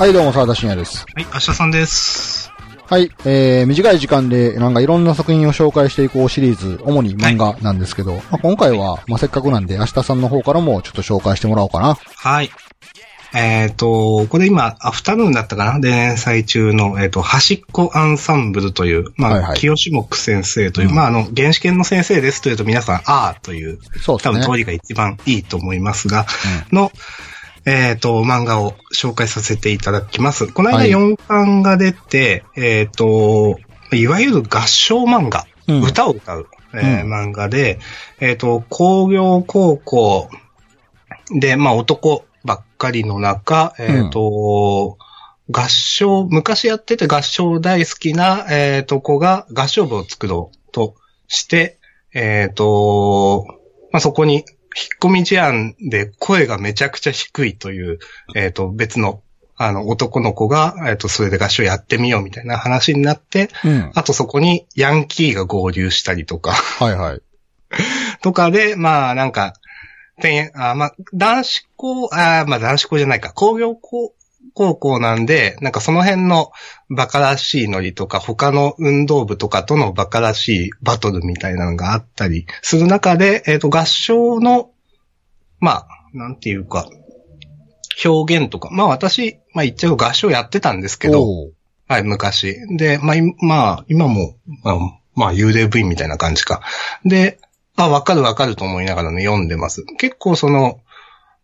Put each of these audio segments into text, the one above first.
はい、どうも、沢田信也です。はい、明日さんです。はい、えー、短い時間で、なんかいろんな作品を紹介していこうシリーズ、主に漫画なんですけど、まあ、今回は、まあ、せっかくなんで、明日さんの方からもちょっと紹介してもらおうかな。はい。えっ、と、これ今、アフタヌーンだったかな？で、連載中の、えっ、と、端っこアンサンブルという、まあ、はいはい清志木先生という、うんまあ、あの、原始研の先生ですというと皆さん、あーという、そうですね。多分通りが一番いいと思いますが、の、えっ、と、漫画を紹介させていただきます。この間はい。4巻が出て、えっ、と、いわゆる合唱漫画、うん。歌を歌う、えーうん。漫画で、えっ、と、工業高校で、まあ男ばっかりの中、えっ、と、合唱、昔やってて合唱大好きな、えっ、と、子が合唱部を作ろうとして、えっ、と、まあ、そこに引っ込み思案で声がめちゃくちゃ低いという、えっ、と、別の、あの、男の子が、えっ、と、それで合唱やってみようみたいな話になって、うん。あとそこにヤンキーが合流したりとか、はいはい。とかで、まあなんか、てんあまあ、男子校、あまあ男子校じゃないか、工業高高校なんで、なんかその辺のバカらしいノリとか、他の運動部とかとのバカらしいバトルみたいなのがあったりする中で、えっ、と、合唱の、まあ、なんていうか、表現とか、まあ私、まあ言っちゃう合唱やってたんですけど、はい、昔。で、まあ、いまあ、今も、まあ、まあ、幽霊部員みたいな感じか。で、あ、わかるわかると思いながらね、読んでます。結構その、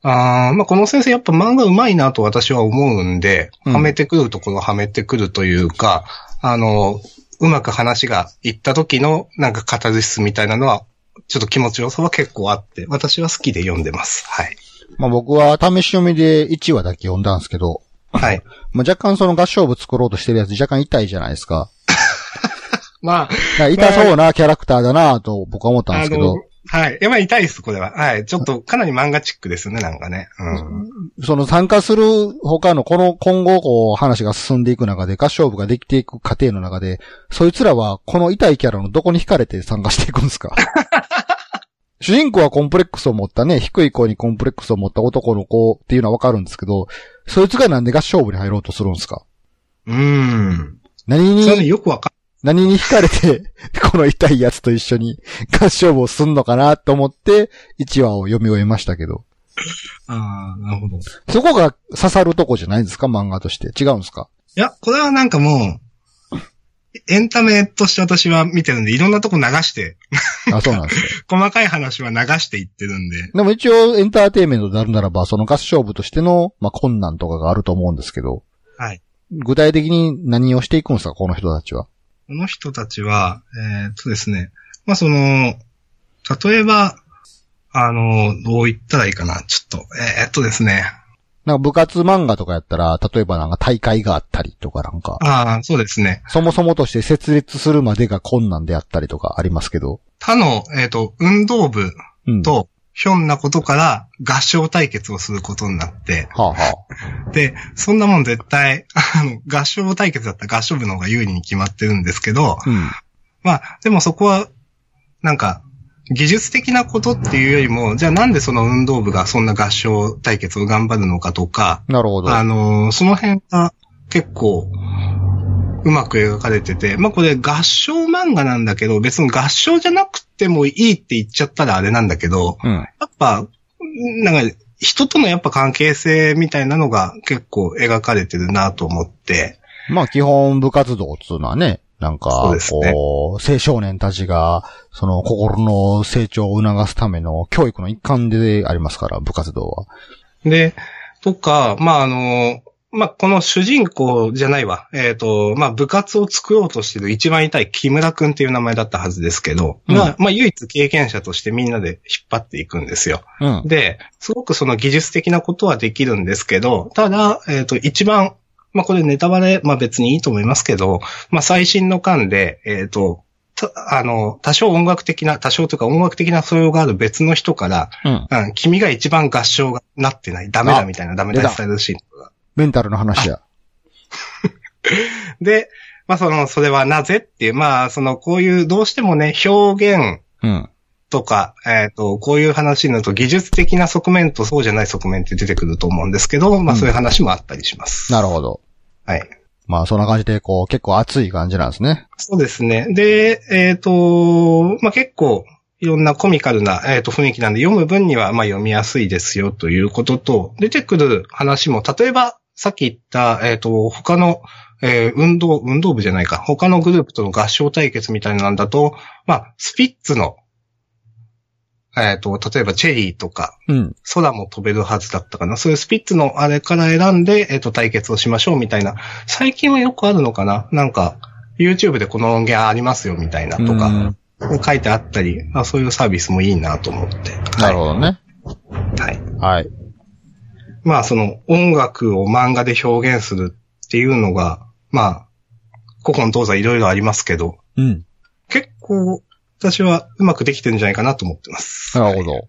あーまあ、この先生やっぱ漫画上手いなと私は思うんで、うんはめてくるところはめてくるというか、あの、うまく話がいった時のなんかカタルシスみたいなのは、ちょっと気持ちよさは結構あって、私は好きで読んでます。はい。まあ僕は試し読みで1話だけ読んだんですけど、はい。まあ若干その合唱部作ろうとしてるやつ若干痛いじゃないですか。まあ、痛そうなキャラクターだなと僕は思ったんですけど、はい。やばい、痛いです、これは。はい。ちょっと、かなり漫画チックですね、なんかね。うん。その参加する他のこの今後こう話が進んでいく中で合唱部ができていく過程の中で、そいつらはこの痛いキャラのどこに惹かれて参加していくんですか？主人公はコンプレックスを持ったね、低い子にコンプレックスを持った男の子っていうのはわかるんですけど、そいつがなんで合唱部に入ろうとするんですか？うーん。何それよくわか何に惹かれて、この痛いやつと一緒に合唱部をすんのかなと思って、1話を読み終えましたけど。ああ、なるほど。いそこが刺さるとこじゃないんですか？漫画として。違うんですか？や、これはなんかもう、エンタメとして私は見てるんで、いろんなとこ流して、あ、そうなんですよ。細かい話は流していってるんで。でも一応エンターテインメントであるならば、その合唱部としての、まあ、困難とかがあると思うんですけど、はい。具体的に何をしていくんですか？この人たちは。この人たちは、えーっとですね、まあその、例えば、あの、どう言ったらいいかな、ちょっと、えーっとですね、なんか部活漫画とかやったら、例えばなんか大会があったりとかなんか、ああ、そうですね。そもそもとして設立するまでが困難であったりとかありますけど。他の、えーっと、運動部うん。と、ひょんなことから合唱対決をすることになって、はあ、はあ。で、そんなもん絶対、あの、合唱対決だったら合唱部の方が有利に決まってるんですけど、うん。まあ、でもそこは、なんか、技術的なことっていうよりも、じゃあなんでその運動部がそんな合唱対決を頑張るのかとか、なるほど。あの、その辺が結構、うまく描かれてて、まあこれ合唱漫画なんだけど、別に合唱じゃなくてもいいって言っちゃったらあれなんだけど、うん。やっぱ、なんか、人とのやっぱ関係性みたいなのが結構描かれてるなと思って、まあ基本部活動っていうのはね、なんか、こう、青少年たちが、その心の成長を促すための教育の一環でありますから、部活動は。で、とか、まあ、あの、まあ、この主人公じゃないわ。えっ、と、まあ、部活を作ろうとしてる一番痛い木村くんっていう名前だったはずですけど、うんまあ、まあ、唯一経験者としてみんなで引っ張っていくんですよ。うん。で、すごくその技術的なことはできるんですけど、ただ、えっ、と、一番、まあ、これネタバレ、まあ、別にいいと思いますけど、まあ、最新の間で、えっ、と、たあの、多少音楽的な、多少というか音楽的な素養がある別の人から、うん。うん、君が一番合唱がなってない。ダメだみたいなダメだスタイルシーン。メンタルの話や。で、まあその、それはなぜっていう、まあその、こういう、どうしてもね、表現うん。とか、えっ、と、こういう話になると技術的な側面とそうじゃない側面って出てくると思うんですけど、まあそういう話もあったりします。なるほど。はい。まあそんな感じで、こう、結構熱い感じなんですね。そうですね。で、えっ、と、まあ結構、いろんなコミカルな、えー、と雰囲気なんで、読む分にはまあ読みやすいですよということと、出てくる話も、例えば、さっき言った、えっ、と、他の、えー運動、運動部じゃないか、他のグループとの合唱対決みたいなんだと、まあ、スピッツの、えっ、と、例えばチェリーとか、うん。空も飛べるはずだったかな。そういうスピッツのあれから選んで、えっ、と、対決をしましょうみたいな。最近はよくあるのかななんか、YouTube でこの音源ありますよみたいなとか、うん書いてあったり、あそういうサービスもいいなと思って。なるほどね。はい。はい。まあ、その音楽を漫画で表現するっていうのが、まあ、古今東西いろいろありますけど、うん。結構、私はうまくできてるんじゃないかなと思ってます。なるほど。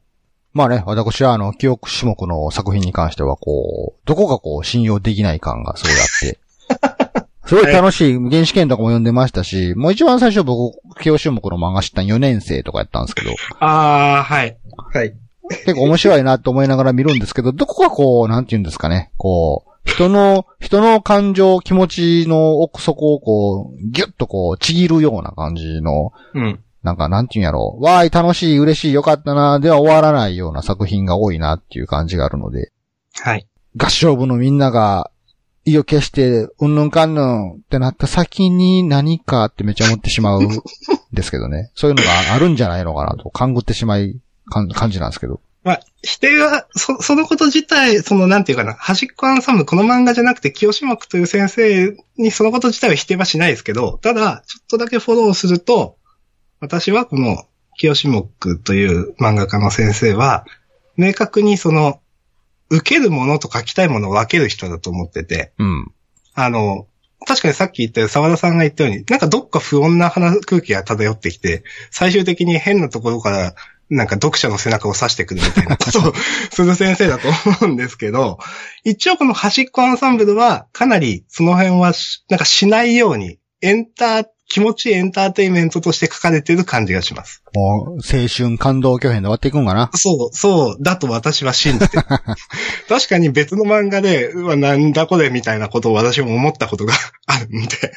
まあね、私はあの、記憶種目の作品に関しては、こう、どこかこう、信用できない感がすごいあって。すごい楽しい、原始圏とかも読んでましたし、もう一番最初僕、記憶種目の漫画知ったの4年生とかやったんですけど、ああ、はい。はい。結構面白いなと思いながら見るんですけど、どこかこう、なんて言うんですかね、こう、人の、人の感情、気持ちの奥底をこう、ギュッとこう、ちぎるような感じの、うん。なんか、なんて言うんやろう。わーい、楽しい、嬉しい、よかったな、では終わらないような作品が多いなっていう感じがあるので、はい。合唱部のみんなが、意を決して、うんぬんかんぬんってなった先に何かってめっちゃ思ってしまうんですけどね。そういうのがあるんじゃないのかなと、勘ぐってしまい、感じなんですけど。まあ、否定は、そ、そのこと自体、その、なんていうかな、端っこアンサンブル、この漫画じゃなくて、清志幕という先生にそのこと自体は否定はしないですけど、ただ、ちょっとだけフォローすると、私はこの、清志幕という漫画家の先生は、明確にその、受けるものと書きたいものを分ける人だと思ってて、うん。あの、確かにさっき言ったように沢田さんが言ったように、なんかどっか不穏な話空気が漂ってきて、最終的に変なところから、なんか読者の背中を刺してくるみたいなことをする先生だと思うんですけど、一応この端っこアンサンブルはかなりその辺はしなんかしないように、エンター、気持ちいいエンターテインメントとして書かれてる感じがします。もう、青春感動巨編で終わっていくんかな？そう、そう、だと私は信じてる。確かに別の漫画で、うわ、なんだこれみたいなことを私も思ったことがあるんで。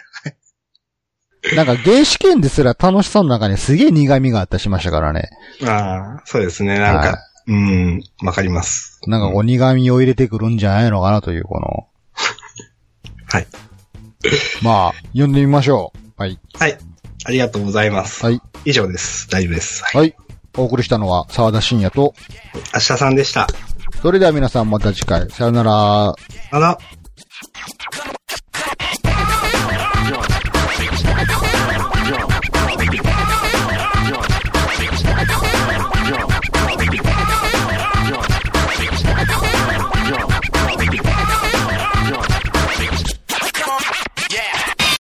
なんか原始圏ですら楽しそうの中にすげえ苦味があったりしましたからね。ああ、そうですね。なんか、はうん、わかります。なんかこう苦味を入れてくるんじゃないのかなという、この。はい。まあ、読んでみましょう。はい。はい。ありがとうございます。はい。以上です。大丈夫です。はい。はい。お送りしたのは沢田信也と、明日さんでした。それでは皆さんまた次回、さよなら。あら。